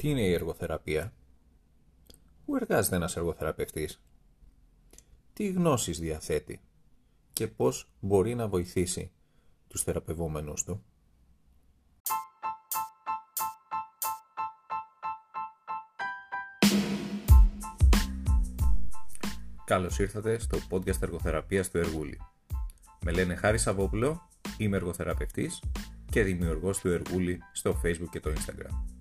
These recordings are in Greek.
Τι είναι η εργοθεραπεία; Πού εργάζεται ένας εργοθεραπευτής; Τι γνώσεις διαθέτει; Και πώς μπορεί να βοηθήσει τους θεραπευόμενους του; Καλώς ήρθατε στο podcast εργοθεραπείας του Εργούλη. Με λένε Χάρη Σαββόπουλο, είμαι εργοθεραπευτής και δημιουργός του Εργούλη στο Facebook και το Instagram.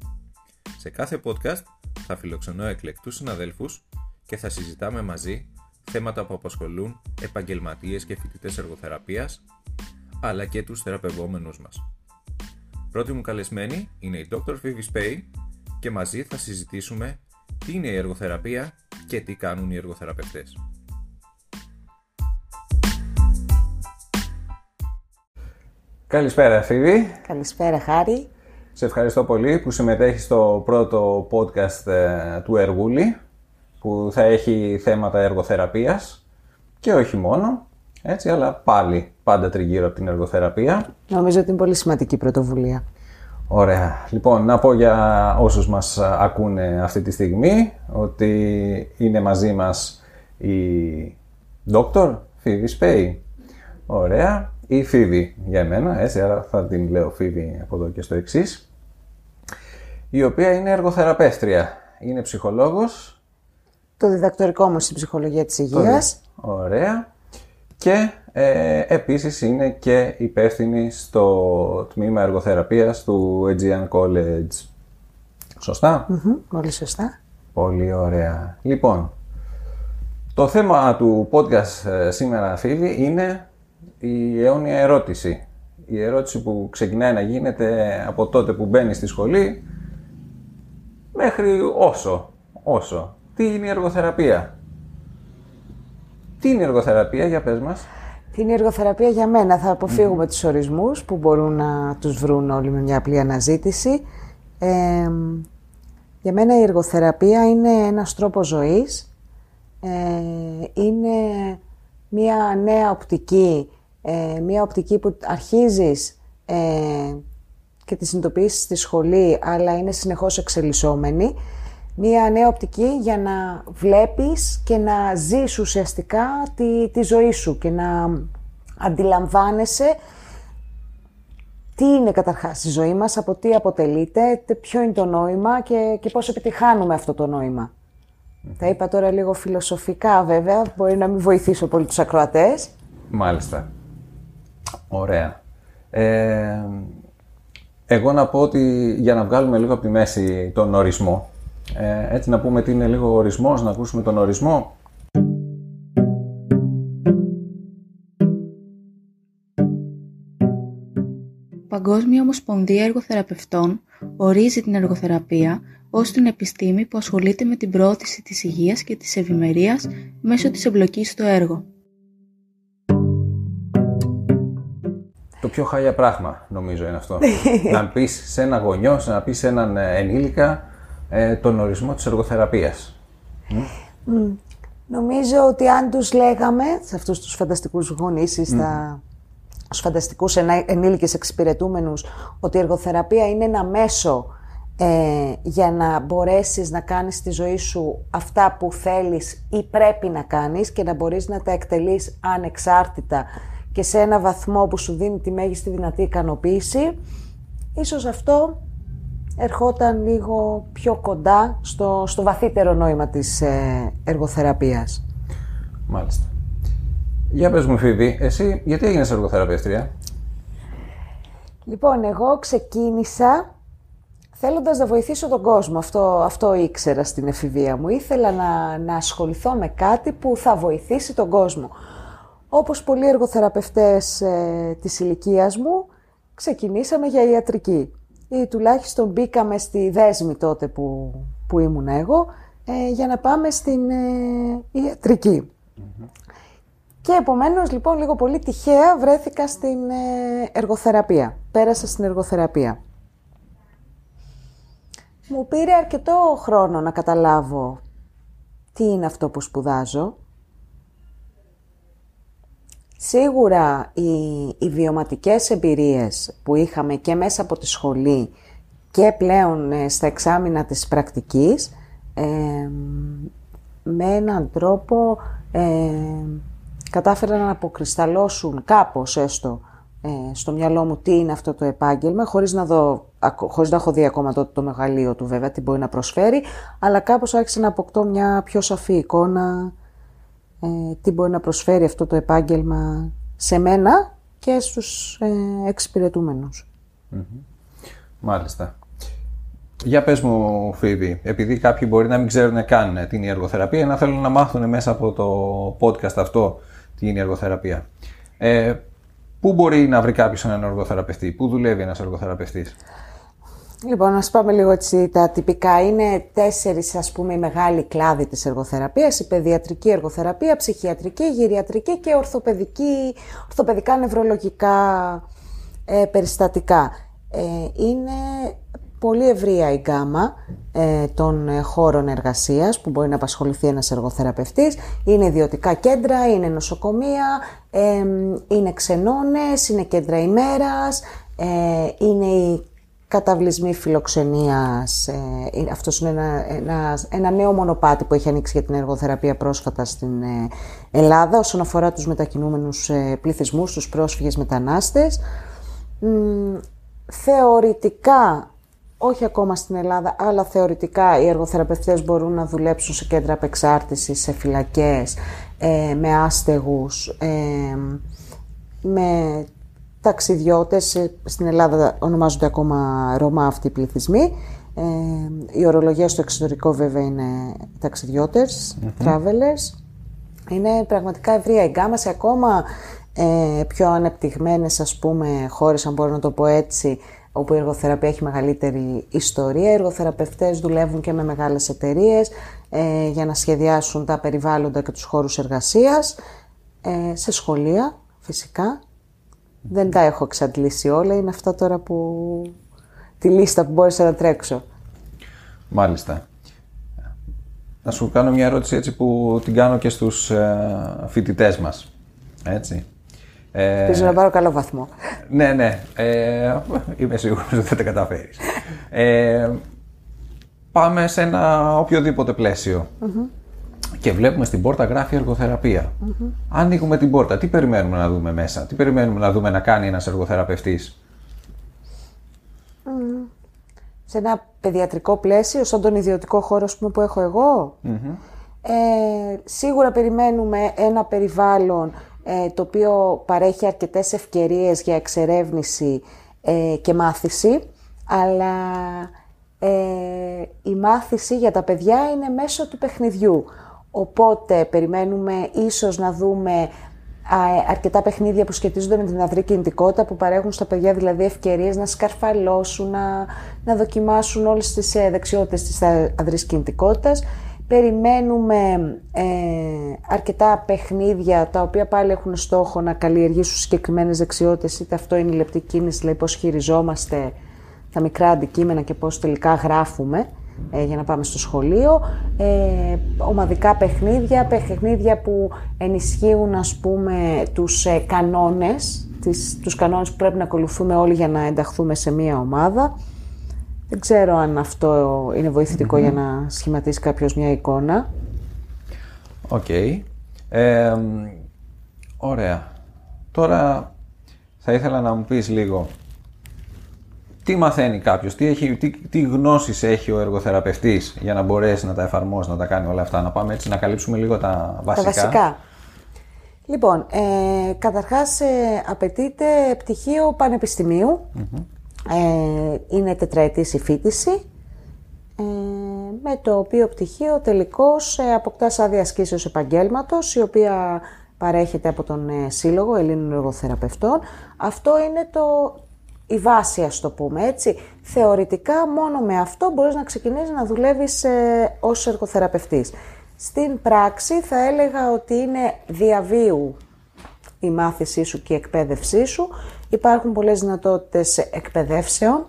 Σε κάθε podcast θα φιλοξενώ εκλεκτούς συναδέλφους και θα συζητάμε μαζί θέματα που απασχολούν επαγγελματίες και φοιτητές εργοθεραπείας, αλλά και τους θεραπευόμενους μας. Πρώτη μου καλεσμένη είναι η Dr. Phoebe Spay και μαζί θα συζητήσουμε τι είναι η εργοθεραπεία και τι κάνουν οι εργοθεραπευτές. Καλησπέρα Φίβη. Καλησπέρα Χάρη. Σε ευχαριστώ πολύ που συμμετέχεις στο πρώτο podcast ε, του Εργούλη που θα έχει θέματα εργοθεραπείας και όχι μόνο, έτσι, αλλά πάλι πάντα τριγύρω από την εργοθεραπεία. Νομίζω ότι είναι πολύ σημαντική πρωτοβουλία. Ωραία. Λοιπόν, να πω για όσους μας ακούνε αυτή τη στιγμή ότι είναι μαζί μας η Dr. Phoebe Spay. Ωραία. Η Phoebe για μένα, έτσι, άρα θα την λέω Phoebe από εδώ και στο εξής. Η οποία είναι εργοθεραπεύτρια. Είναι ψυχολόγος. Το διδακτορικό μου στην ψυχολογία της υγείας. Ωραία. Και ε, επίσης είναι και υπεύθυνη στο τμήμα εργοθεραπείας του Aegean College. Σωστά; πολύ σωστά. Πολύ ωραία. Λοιπόν, το θέμα του podcast ε, σήμερα, φίλοι, είναι η αιώνια ερώτηση. Η ερώτηση που ξεκινάει να γίνεται από τότε που μπαίνει στη σχολή μέχρι όσο, όσο. Τι είναι η εργοθεραπεία; Τι είναι η εργοθεραπεία, για πες μας; Τι είναι η εργοθεραπεία για μένα; Θα αποφύγουμε τους ορισμούς που μπορούν να τους βρουν όλοι με μια απλή αναζήτηση. Ε, για μένα η εργοθεραπεία είναι ένας τρόπος ζωής. Ε, είναι μια νέα οπτική, ε, μια οπτική που αρχίζεις ε, και τη συνειδητοποιήσεις στη σχολή, αλλά είναι συνεχώς εξελισσόμενη μία νέα οπτική για να βλέπεις και να ζεις ουσιαστικά τη, τη ζωή σου και να αντιλαμβάνεσαι τι είναι καταρχάς η ζωή μας, από τι αποτελείται, ποιο είναι το νόημα και, και πώς επιτυχάνουμε αυτό το νόημα. Τα είπα τώρα λίγο φιλοσοφικά βέβαια, μπορεί να μην βοηθήσω πολύ τους ακροατές. Μάλιστα. Ωραία. Ε, εγώ να πω ότι για να βγάλουμε λίγο από τη μέση τον ορισμό, ε, έτσι να πούμε τι είναι λίγο ορισμός, να ακούσουμε τον ορισμό. Παγκόσμια Ομοσπονδία Εργοθεραπευτών ορίζει την εργοθεραπεία ως την επιστήμη που ασχολείται με την πρόθεση της υγείας και της ευημερίας μέσω της εμπλοκής στο έργο. Πιο χάλια πράγμα νομίζω είναι αυτό. να πεις σε ένα γονιό, να πεις σε έναν ενήλικα ε, τον ορισμό της εργοθεραπείας. Νομίζω ότι αν τους λέγαμε, σε αυτούς τους φανταστικούς γονείς ή στα, στους φανταστικούς ενήλικες εξυπηρετούμενους, ότι η εργοθεραπεία είναι ένα μέσο ε, για να μπορέσεις να κάνεις στη ζωή σου αυτά που θέλεις ή πρέπει να κάνεις και να μπορείς να τα εκτελείς ανεξάρτητα και σε ένα βαθμό που σου δίνει τη μέγιστη δυνατή ικανοποίηση, ίσως αυτό ερχόταν λίγο πιο κοντά στο, στο βαθύτερο νόημα της ε, εργοθεραπείας. Μάλιστα. Για πες μου Φίβη, εσύ γιατί έγινες εργοθεραπεύτρια; Λοιπόν, εγώ ξεκίνησα θέλοντας να βοηθήσω τον κόσμο. Αυτό, αυτό ήξερα στην εφηβεία μου. Ήθελα να, να ασχοληθώ με κάτι που θα βοηθήσει τον κόσμο. Όπως πολλοί εργοθεραπευτές ε, της ηλικίας μου, ξεκινήσαμε για ιατρική ή τουλάχιστον μπήκαμε στη δέσμη τότε που, που ήμουν εγώ ε, για να πάμε στην ε, ιατρικη Και επομένως λοιπόν λίγο πολύ τυχαία βρέθηκα στην ε, εργοθεραπεία. Πέρασα στην εργοθεραπεία. Μου πήρε αρκετό χρόνο να καταλάβω τι είναι αυτό που σπουδάζω. Σίγουρα οι, οι βιωματικές εμπειρίες που είχαμε και μέσα από τη σχολή και πλέον ε, στα εξάμεινα της πρακτικής ε, με έναν τρόπο ε, κατάφεραν να αποκρισταλώσουν κάπως έστω ε, στο μυαλό μου τι είναι αυτό το επάγγελμα, χωρίς να, δω, χωρίς να έχω δει ακόμα το, το μεγαλείο του βέβαια, τι μπορεί να προσφέρει, αλλά κάπως άρχισε να αποκτώ μια πιο σαφή εικόνα ε, τι μπορεί να προσφέρει αυτό το επάγγελμα σε μένα και στους ε, εξυπηρετούμενους. Μάλιστα. Για πες μου, Φίβη, επειδή κάποιοι μπορεί να μην ξέρουν καν τι είναι η εργοθεραπεία, να θέλουν να μάθουν μέσα από το podcast αυτό τι είναι η εργοθεραπεία. Ε, πού μπορεί να βρει κάποιος έναν εργοθεραπευτή, πού δουλεύει ένας εργοθεραπευτής; Λοιπόν, να πάμε λίγο έτσι τα τυπικά. Είναι τέσσερις ας πούμε οι μεγάλοι κλάδοι της εργοθεραπείας. Η παιδιατρική εργοθεραπεία, ψυχιατρική, γυριατρική και ορθοπαιδική, ορθοπαιδικά νευρολογικά ε, περιστατικά. Ε, είναι πολύ ευρεία η γκάμα ε, των χώρων εργασίας που μπορεί να απασχοληθεί ένας εργοθεραπευτής. Είναι ιδιωτικά κέντρα, είναι νοσοκομεία, ε, είναι ξενώνες, είναι κέντρα ημέρας, ε, είναι οι καταβλισμοί φιλοξενίας. Ε, αυτός είναι ένα, ένα, ένα νέο μονοπάτι που έχει ανοίξει για την εργοθεραπεία πρόσφατα στην ε, Ελλάδα όσον αφορά τους μετακινούμενους ε, πληθυσμούς, τους πρόσφυγες μετανάστες. θεωρητικά όχι ακόμα στην Ελλάδα, αλλά θεωρητικά οι εργοθεραπευτές μπορούν να δουλέψουν σε κέντρα απεξάρτησης, σε φυλακές, ε, με άστεγους, ε, με ταξιδιώτες. Ε, στην Ελλάδα ονομάζονται ακόμα Ρωμά αυτοί οι πληθυσμοί. Ε, η ορολογία στο εξωτερικό βέβαια είναι ταξιδιώτες, travelers. Είναι πραγματικά ευρία η γκάμα σε ακόμα ε, πιο ανεπτυγμένες ας πούμε χώρες, αν μπορώ να το πω έτσι, όπου η εργοθεραπεία έχει μεγαλύτερη ιστορία. Οι εργοθεραπευτές δουλεύουν και με μεγάλες εταιρείες ε, για να σχεδιάσουν τα περιβάλλοντα και τους χώρους εργασίας, ε, σε σχολεία φυσικά. Δεν τα έχω εξαντλήσει όλα, είναι αυτά τώρα που... τη λίστα που μπόρεσα να τρέξω. Μάλιστα. Να σου κάνω μια ερώτηση έτσι που την κάνω και στους ε, φοιτητές μας. Έτσι. Ε, Ελπίζω να πάρω καλό βαθμό. Ναι, ναι. Ε, είμαι σίγουρος ότι θα τα καταφέρεις. Ε, πάμε σε ένα οποιοδήποτε Και βλέπουμε στην πόρτα γράφει εργοθεραπεία. Mm-hmm. Ανοίγουμε την πόρτα. Τι περιμένουμε να δούμε μέσα; Τι περιμένουμε να δούμε να κάνει ένας εργοθεραπευτής; Σε ένα παιδιατρικό πλαίσιο, σαν τον ιδιωτικό χώρο που έχω εγώ. Ε, σίγουρα περιμένουμε ένα περιβάλλον ε, το οποίο παρέχει αρκετές ευκαιρίες για εξερεύνηση ε, και μάθηση, αλλά ε, η μάθηση για τα παιδιά είναι μέσω του παιχνιδιού. Οπότε περιμένουμε ίσως να δούμε αρκετά παιχνίδια που σχετίζονται με την αδρή κινητικότητα που παρέχουν στα παιδιά δηλαδή ευκαιρίες να σκαρφαλώσουν, να, να δοκιμάσουν όλες τις δεξιότητες της αδρής κινητικότητας. Περιμένουμε ε, αρκετά παιχνίδια τα οποία πάλι έχουν στόχο να καλλιεργήσουν συγκεκριμένες δεξιότητες, είτε αυτό είναι η λεπτή κίνηση, δηλαδή πώς χειριζόμαστε τα μικρά αντικείμενα και πώς τελικά γράφουμε ε, για να πάμε στο σχολείο. Ε, ομαδικά παιχνίδια, παιχνίδια που ενισχύουν ας πούμε τους ε, κανόνες, τις, τους κανόνες που πρέπει να ακολουθούμε όλοι για να ενταχθούμε σε μία ομάδα. Δεν ξέρω αν αυτό είναι για να σχηματίσει κάποιος μια εικόνα. Οκ. ωραία. Τώρα θα ήθελα να μου πεις λίγο τι μαθαίνει κάποιος, τι, έχει, τι, τι γνώσεις έχει ο εργοθεραπευτής για να μπορέσει να τα εφαρμόσει, να τα κάνει όλα αυτά. Να πάμε έτσι να καλύψουμε λίγο τα βασικά. Τα βασικά. Λοιπόν, ε, καταρχάς ε, απαιτείται πτυχίο ε, είναι τετραετής η φίτηση, ε, με το οποίο πτυχίο τελικώς ε, αποκτάς άδεια ασκήσεως επαγγέλματος, η οποία παρέχεται από τον ε, Σύλλογο Ελλήνων Εργοθεραπευτών. Αυτό είναι το, η βάση, ας το πούμε έτσι. Θεωρητικά μόνο με αυτό μπορείς να ξεκινήσεις να δουλεύεις ε, ως εργοθεραπευτής. Στην πράξη θα έλεγα ότι είναι διαβίου η μάθησή σου και η εκπαίδευσή σου Υπάρχουν πολλές δυνατότητες εκπαιδεύσεων,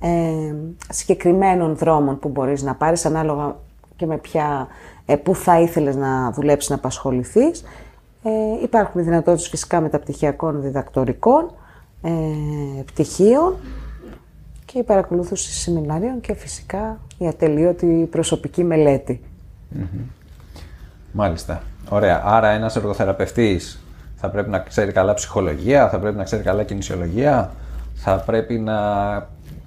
ε, συγκεκριμένων δρόμων που μπορείς να πάρεις ανάλογα και με ποια, ε, που θα ήθελες να δουλέψεις, να απασχοληθείς. Ε, υπάρχουν δυνατότητες φυσικά μεταπτυχιακών διδακτορικών ε, πτυχίων και η παρακολούθηση σεμινάριων και φυσικά η ατελείωτη προσωπική μελέτη. Μάλιστα. Ωραία. Άρα ένας εργοθεραπευτής θα πρέπει να ξέρει καλά ψυχολογία, θα πρέπει να ξέρει καλά κινησιολογία, θα πρέπει να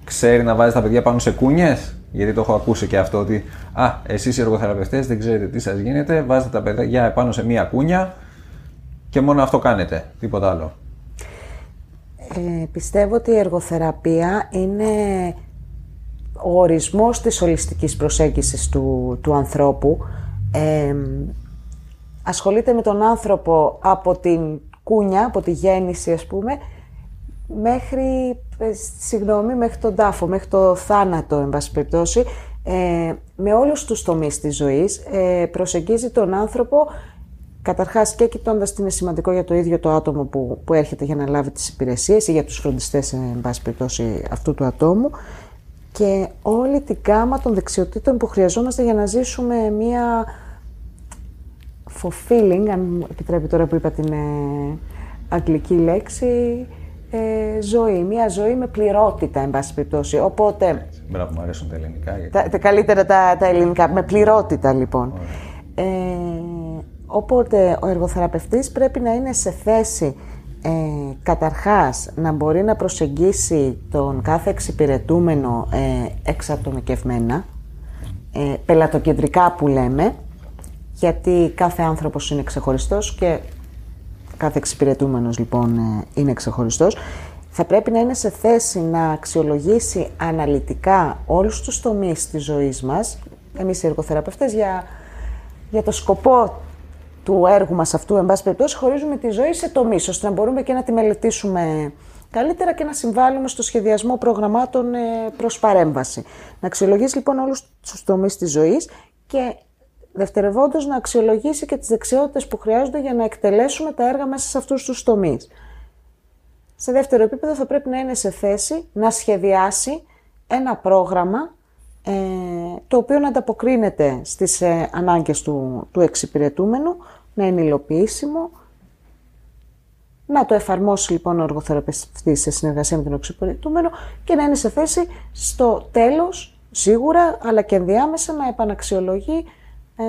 ξέρει να βάζει τα παιδιά πάνω σε κούνιες, γιατί το έχω ακούσει και αυτό ότι «Α, εσείς οι εργοθεραπευτές δεν ξέρετε τι σας γίνεται, βάζετε τα παιδιά πάνω σε μία κούνια και μόνο αυτό κάνετε, τίποτα άλλο». Ε, πιστεύω ότι η εργοθεραπεία είναι ο ορισμός της ολιστικής προσέγγισης του, του ανθρώπου. Ε, ασχολείται με τον άνθρωπο από την κούνια, από τη γέννηση ας πούμε, μέχρι, ε, συγγνώμη, μέχρι τον τάφο, μέχρι το θάνατο, εν πάση περιπτώσει, ε, με όλους τους τομείς της ζωής, ε, προσεγγίζει τον άνθρωπο Καταρχάς και κοιτώντας τι είναι σημαντικό για το ίδιο το άτομο που, που έρχεται για να λάβει τις υπηρεσίες ή για τους φροντιστές, εν πάση περιπτώσει, αυτού του ατόμου και όλη την κάμα των δεξιοτήτων που χρειαζόμαστε για να ζήσουμε μία fulfilling, αν μου επιτρέπει τώρα που είπα την ε, αγγλική λέξη, ε, ζωή. Μία ζωή με πληρότητα, εν πάση περιπτώσει. Οπότε... Μπράβο, μου αρέσουν τα ελληνικά. Τα, τα καλύτερα τα, τα ελληνικά. Με πληρότητα, λοιπόν. Ε, οπότε, ο εργοθεραπευτής πρέπει να είναι σε θέση ε, καταρχάς να μπορεί να προσεγγίσει τον κάθε εξυπηρετούμενο ε, εξατομικευμένα, ε, πελατοκεντρικά που λέμε, γιατί κάθε άνθρωπος είναι ξεχωριστός και κάθε εξυπηρετούμενος λοιπόν ε, είναι ξεχωριστός, θα πρέπει να είναι σε θέση να αξιολογήσει αναλυτικά όλους τους τομείς της ζωής μας, εμείς οι εργοθεραπευτές, για, για το σκοπό του έργου μας αυτού, εν πάση περιπτώσει, χωρίζουμε τη ζωή σε τομείς, ώστε να μπορούμε και να τη μελετήσουμε καλύτερα και να συμβάλλουμε στο σχεδιασμό προγραμμάτων ε, προς παρέμβαση. Να αξιολογήσει λοιπόν όλους τους τομείς της ζωής και δευτερευόντως να αξιολογήσει και τις δεξιότητες που χρειάζονται για να εκτελέσουμε τα έργα μέσα σε αυτούς τους τομείς. Σε δεύτερο επίπεδο θα πρέπει να είναι σε θέση να σχεδιάσει ένα πρόγραμμα ε, το οποίο να ανταποκρίνεται στις ε, ανάγκες του, του εξυπηρετούμενου, να είναι υλοποιήσιμο, να το εφαρμόσει λοιπόν ο εργοθεραπευτής σε συνεργασία με τον εξυπηρετούμενο και να είναι σε θέση στο τέλος, σίγουρα, αλλά και ενδιάμεσα να επαναξιολογεί ε,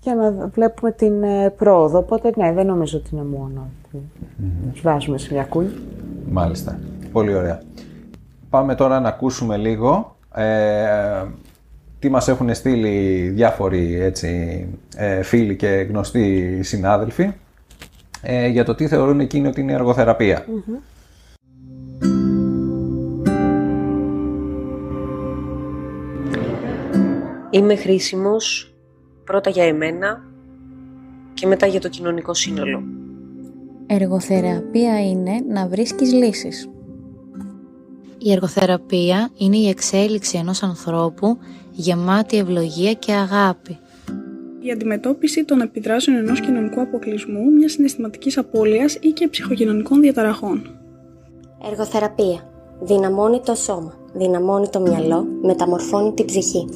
για να βλέπουμε την ε, πρόοδο. Οπότε, ναι, δεν νομίζω ότι είναι μόνο ότι mm-hmm. βάζουμε σε μια κούνη. Μάλιστα. Πολύ ωραία. Πάμε τώρα να ακούσουμε λίγο ε, τι μας έχουν στείλει διάφοροι έτσι, ε, φίλοι και γνωστοί συνάδελφοι ε, για το τι θεωρούν εκείνοι ότι είναι εργοθεραπεία. Είμαι χρήσιμος πρώτα για εμένα και μετά για το κοινωνικό σύνολο. Εργοθεραπεία είναι να βρίσκεις λύσεις. Η εργοθεραπεία είναι η εξέλιξη ενός ανθρώπου γεμάτη ευλογία και αγάπη. Η αντιμετώπιση των επιδράσεων ενός κοινωνικού αποκλεισμού, μιας συναισθηματικής απώλειας ή και ψυχοκοινωνικών διαταραχών. Εργοθεραπεία. Δυναμώνει το σώμα, δυναμώνει το μυαλό, μεταμορφώνει την ψυχή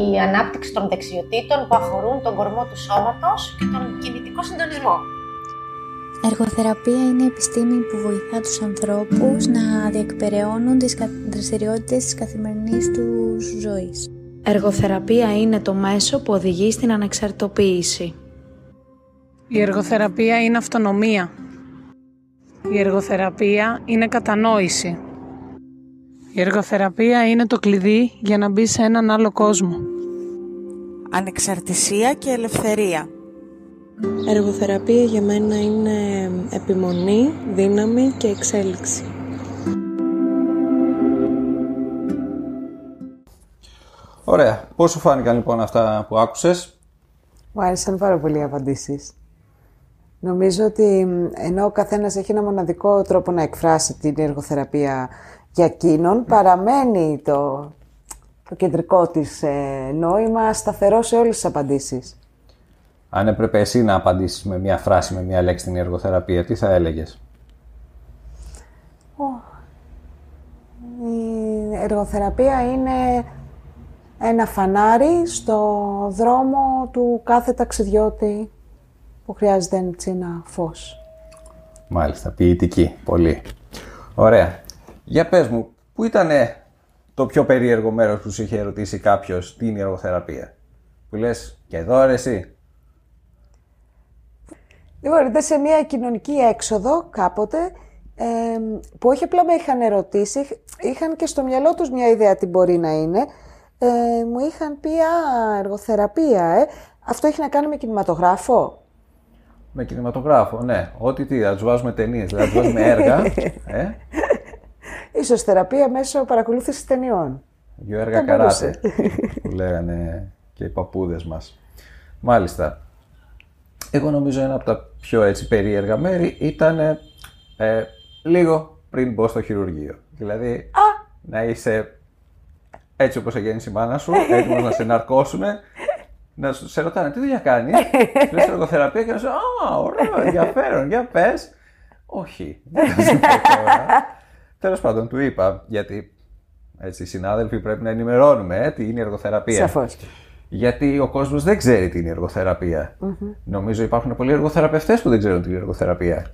η ανάπτυξη των δεξιοτήτων που αφορούν τον κορμό του σώματος και τον κινητικό συντονισμό. Εργοθεραπεία είναι η επιστήμη που βοηθά τους ανθρώπους να διεκπεραιώνουν τις δραστηριότητες της καθημερινής τους ζωής. Εργοθεραπεία είναι το μέσο που οδηγεί στην ανεξαρτητοποίηση. Η εργοθεραπεία είναι αυτονομία. Η εργοθεραπεία είναι κατανόηση. Η εργοθεραπεία είναι το κλειδί για να μπει σε έναν άλλο κόσμο. Ανεξαρτησία και ελευθερία. Εργοθεραπεία για μένα είναι επιμονή, δύναμη και εξέλιξη. Ωραία. Πώς σου φάνηκαν λοιπόν αυτά που άκουσες; Μου άρεσαν πάρα πολύ οι απαντήσεις. Νομίζω ότι ενώ ο καθένας έχει ένα μοναδικό τρόπο να εκφράσει την εργοθεραπεία για εκείνον παραμένει το, το κεντρικό της ε, νόημα σταθερό σε όλες τις απαντήσεις. Αν έπρεπε εσύ να απαντήσεις με μια φράση, με μια λέξη στην εργοθεραπεία, τι θα έλεγες; Η εργοθεραπεία είναι ένα φανάρι στο δρόμο του κάθε ταξιδιώτη που χρειάζεται έτσι ένα φως. Μάλιστα, ποιητική, πολύ. Ωραία. Για πες μου, Πού ήταν το πιο περίεργο μέρος που σου είχε ερωτήσει κάποιος τι είναι η εργοθεραπεία; Που λες και εδώ ρε εσύ. Λοιπόν, ήταν σε μια κοινωνική έξοδο κάποτε ε, που όχι απλά με είχαν ερωτήσει, είχαν και στο μυαλό τους μια ιδέα τι μπορεί να είναι. Ε, μου είχαν πει, α, εργοθεραπεία, ε. Αυτό έχει να κάνει με κινηματογράφο; Με κινηματογράφο, ναι. Ό,τι τι, θα του βάζουμε ταινίες, θα του βάζουμε έργα. ε. Ίσως θεραπεία μέσω παρακολούθησης ταινιών. Δυο έργα καράτε, που λέγανε και οι παππούδες μας. Μάλιστα. Εγώ νομίζω ένα από τα πιο έτσι περίεργα μέρη ήταν ε, λίγο πριν μπω στο χειρουργείο. Δηλαδή, να είσαι έτσι όπως έγινε η μάνα σου, έτοιμος να σε ναρκώσουμε, να σου- σε ρωτάνε τι δουλειά κάνεις, λες εργοθεραπεία και να σου «Α, ωραίο, ενδιαφέρον, για πες». Όχι, δεν θα σου πω τώρα. Τέλος πάντων, του είπα, γιατί έτσι, οι συνάδελφοι πρέπει να ενημερώνουμε ε, τι είναι η εργοθεραπεία. Σαφώς. Γιατί ο κόσμος δεν ξέρει τι είναι η εργοθεραπεία. Νομίζω υπάρχουν πολλοί εργοθεραπευτές που δεν ξέρουν τι είναι η εργοθεραπεία.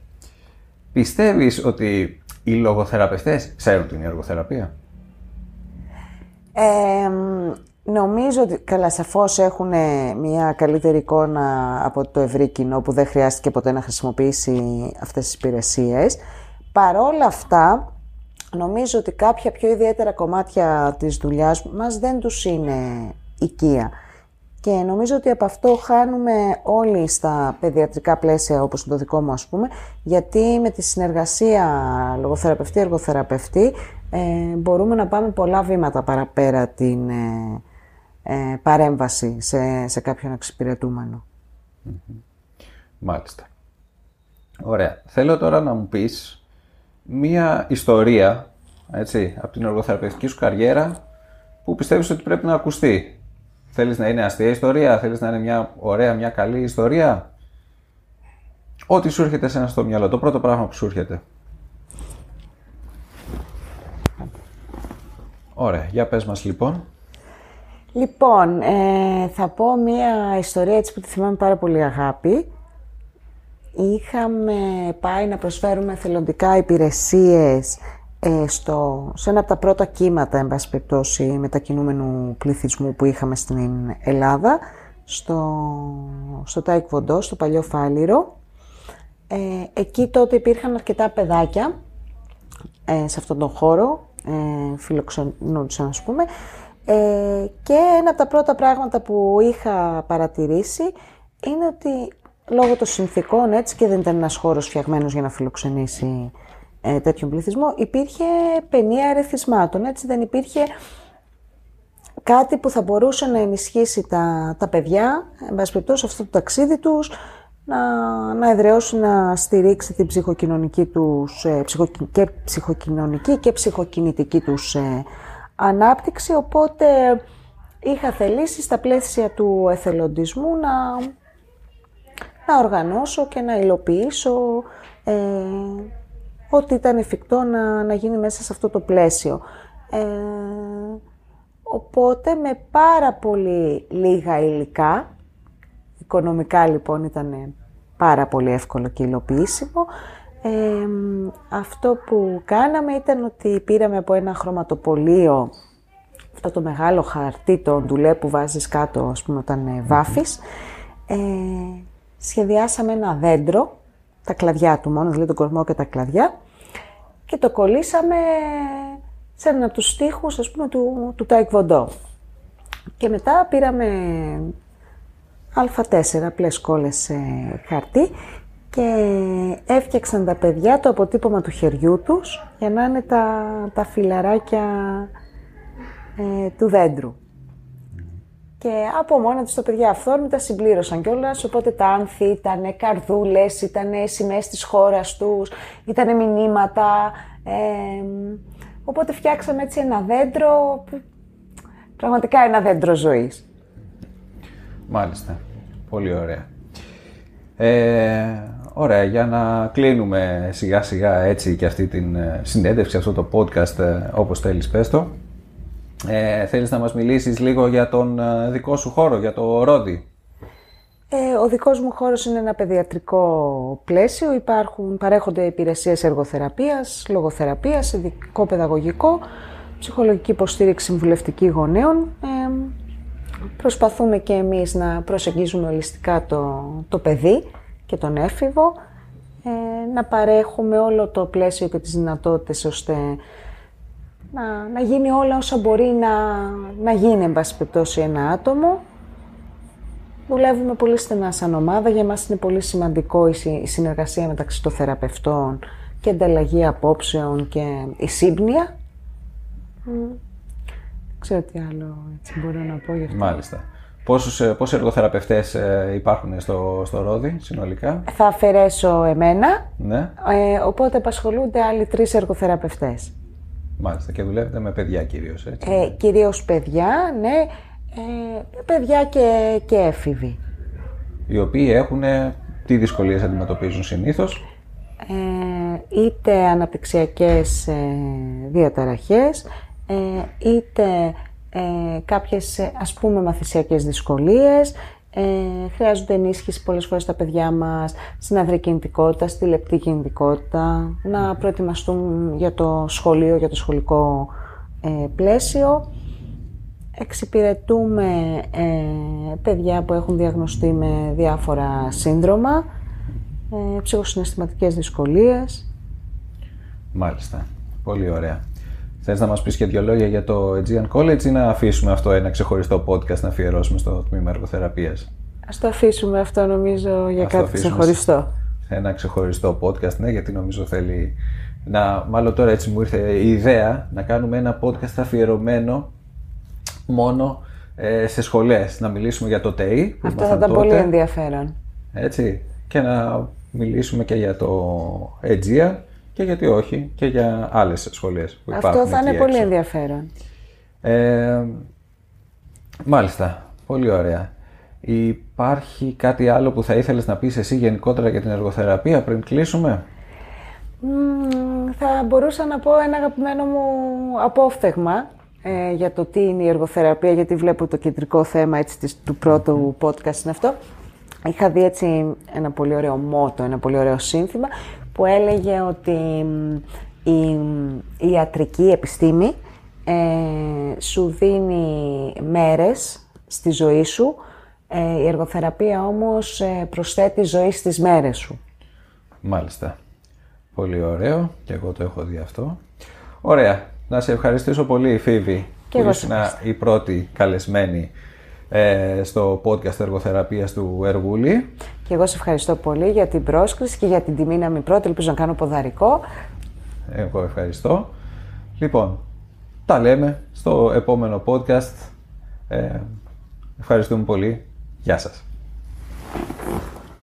Πιστεύεις ότι οι λογοθεραπευτές ξέρουν τι είναι η εργοθεραπεία; Ε, νομίζω ότι καλά σαφώς έχουν ε, μια καλύτερη εικόνα από το ευρύ κοινό που δεν χρειάστηκε ποτέ να χρησιμοποιήσει αυτές τις υπηρεσίες. Παρόλα αυτά, νομίζω ότι κάποια πιο ιδιαίτερα κομμάτια της δουλειάς μας δεν τους είναι οικία. Και νομίζω ότι από αυτό χάνουμε όλοι στα παιδιατρικά πλαίσια, όπως το δικό μου ας πούμε, γιατί με τη συνεργασία λογοθεραπευτή-εργοθεραπευτή ε, μπορούμε να πάμε πολλά βήματα παραπέρα την ε, ε, παρέμβαση σε, σε κάποιον εξυπηρετούμενο. Μάλιστα. Ωραία. Θέλω τώρα να μου πεις μία ιστορία, έτσι, από την εργοθεραπευτική σου καριέρα που πιστεύεις ότι πρέπει να ακουστεί. Θέλεις να είναι αστεία ιστορία, θέλεις να είναι μια ωραία, μια καλή ιστορία; Ό,τι σου έρχεται σε ένα στο μυαλό, το πρώτο πράγμα που σου έρχεται. Ωραία, για πες μας λοιπόν. Λοιπόν, ε, θα πω μία ιστορία έτσι που τη θυμάμαι πάρα πολύ αγάπη. Είχαμε πάει να προσφέρουμε θελοντικά υπηρεσίες ε, στο, σε ένα από τα πρώτα κύματα, εν πάση περιπτώσει, μετακινούμενου πληθυσμού που είχαμε στην Ελλάδα, στο, στο Τάικ Βοντό, στο παλιό Φάληρο. Ε, εκεί τότε υπήρχαν αρκετά παιδάκια ε, σε αυτόν τον χώρο, ε, φιλοξενούντουσαν ας πούμε, ε, και ένα από τα πρώτα πράγματα που είχα παρατηρήσει είναι ότι λόγω των συνθήκων έτσι και δεν ήταν ένας χώρος φτιαγμένος για να φιλοξενήσει ε, τέτοιον πληθυσμό, υπήρχε παινία ερεθισμάτων, έτσι δεν υπήρχε κάτι που θα μπορούσε να ενισχύσει τα, τα παιδιά, εν πάση περιπτώσει αυτό το ταξίδι τους, να, να εδραιώσει, να στηρίξει την ψυχοκοινωνική τους, ε, ψυχο, και ψυχοκοινωνική και ψυχοκινητική τους ε, ανάπτυξη, οπότε είχα θελήσει στα πλαίσια του εθελοντισμού να, να οργανώσω και να υλοποιήσω ε, ό,τι ήταν εφικτό να, να γίνει μέσα σε αυτό το πλαίσιο. Ε, οπότε με πάρα πολύ λίγα υλικά, οικονομικά λοιπόν ήταν πάρα πολύ εύκολο και υλοποιήσιμο, ε, αυτό που κάναμε ήταν ότι πήραμε από ένα χρωματοπολείο αυτό το μεγάλο χαρτί, το ντουλέ που βάζεις κάτω, ας πούμε, όταν ε, βάφεις, ε, σχεδιάσαμε ένα δέντρο, τα κλαδιά του μόνο, δηλαδή τον κορμό και τα κλαδιά, και το κολλήσαμε σε έναν από τους τοίχους, ας πούμε, του, του Τάε Κβον Ντο. Και μετά πήραμε α4 απλές κόλλες ε, χαρτί και έφτιαξαν τα παιδιά το αποτύπωμα του χεριού τους για να είναι τα, τα φιλαράκια ε, του δέντρου. Και από μόνα τους τα παιδιά αυθόρμητα συμπλήρωσαν κιόλας, οπότε τα άνθη ήταν καρδούλες, ήταν σημαίες της χώρας τους, ήταν μηνύματα. Ε, οπότε φτιάξαμε έτσι ένα δέντρο, που- πραγματικά ένα δέντρο ζωής. Μάλιστα. Πολύ ωραία. Ε, ωραία, για να κλείνουμε σιγά σιγά έτσι και αυτή την ε, συνέντευξη, αυτό το podcast, ε, όπως θέλεις πες το. Ε, θέλεις να μας μιλήσεις λίγο για τον ε, δικό σου χώρο, για το Ρόδι; Ε, ο δικός μου χώρος είναι ένα παιδιατρικό πλαίσιο. Υπάρχουν, παρέχονται υπηρεσίες εργοθεραπείας, λογοθεραπείας, ειδικό παιδαγωγικό. ψυχολογική υποστήριξη συμβουλευτική γονέων. Ε, προσπαθούμε και εμείς να προσεγγίζουμε ολιστικά το, το παιδί και τον έφηβο, ε, να παρέχουμε όλο το πλαίσιο και τις δυνατότητες ώστε να, να γίνει όλα όσα μπορεί να, να γίνει, εν πάση περιπτώσει, ένα άτομο. Δουλεύουμε πολύ στενά σαν ομάδα. Για μας είναι πολύ σημαντικό η συνεργασία μεταξύ των θεραπευτών και ανταλλαγή απόψεων και η σύμπνοια. Δεν ξέρω τι άλλο έτσι μπορώ να πω γι' αυτό. Μάλιστα. Πόσους, ε, πόσοι εργοθεραπευτές ε, υπάρχουν στο, στο Ρόδι συνολικά; Θα αφαιρέσω εμένα, Ναι. ε, οπότε απασχολούνται άλλοι τρεις εργοθεραπευτές. Μάλιστα. Και δουλεύετε με παιδιά κυρίως, έτσι. Ε, κυρίως παιδιά, ναι, ε, παιδιά και, και έφηβοι. Οι οποίοι έχουν τι δυσκολίες αντιμετωπίζουν συνήθως; Ε, είτε αναπτυξιακές ε, διαταραχές, ε, είτε ε, κάποιες ε, ας πούμε μαθησιακές δυσκολίες, ε, χρειάζονται ενίσχυση πολλές φορές τα παιδιά μας στην αδρή κινητικότητα, στη λεπτή κινητικότητα, να προετοιμαστούν για το σχολείο, για το σχολικό ε, πλαίσιο. Εξυπηρετούμε ε, παιδιά που έχουν διαγνωστεί με διάφορα σύνδρομα, ε, ψυχοσυναισθηματικές δυσκολίες. Μάλιστα. Πολύ ωραία. Θες να μας πεις και δύο λόγια για το Aegean College ή να αφήσουμε αυτό ένα ξεχωριστό podcast να αφιερώσουμε στο τμήμα εργοθεραπείας; Ας το αφήσουμε αυτό νομίζω για Ας το κάτι αφήσουμε ξεχωριστό. σε ένα ξεχωριστό podcast, ναι, γιατί νομίζω θέλει να... Μάλλον τώρα έτσι μου ήρθε η ιδέα να κάνουμε ένα podcast αφιερωμένο μόνο ε, σε σχολές. Να μιλήσουμε για το ΤΕΙ που Αυτό θα ήμασταν ήταν πολύ τότε, ενδιαφέρον. Έτσι, και να μιλήσουμε και για το Aegean και γιατί όχι και για άλλες σχολές που υπάρχουν Αυτό θα είναι εκεί πολύ έξω. ενδιαφέρον. Ε, μάλιστα. Πολύ ωραία. Υπάρχει κάτι άλλο που θα ήθελες να πεις εσύ γενικότερα για την εργοθεραπεία πριν κλείσουμε; Μμμ, θα μπορούσα να πω ένα αγαπημένο μου απόφθεγμα ε, για το τι είναι η εργοθεραπεία, γιατί βλέπω το κεντρικό θέμα έτσι, της- του πρώτου podcast είναι αυτό. Είχα δει έτσι ένα πολύ ωραίο μότο, ένα πολύ ωραίο σύνθημα που έλεγε ότι μ, η, η ιατρική επιστήμη ε, σου δίνει μέρες στη ζωή σου, ε, η εργοθεραπεία όμως ε, προσθέτει ζωή στις μέρες σου. Μάλιστα. Πολύ ωραίο και εγώ το έχω δει αυτό. Ωραία. Να σε ευχαριστήσω πολύ Φίβη Και που εγώ σε ήσουν η πρώτη καλεσμένη ε, στο podcast εργοθεραπείας του Εργούλη. Και εγώ σε ευχαριστώ πολύ για την πρόσκληση και για την τιμή να μην πρώτη. Ελπίζω να κάνω ποδαρικό. Εγώ ευχαριστώ. Λοιπόν, τα λέμε στο επόμενο podcast. Ε, ευχαριστούμε πολύ. Γεια σας.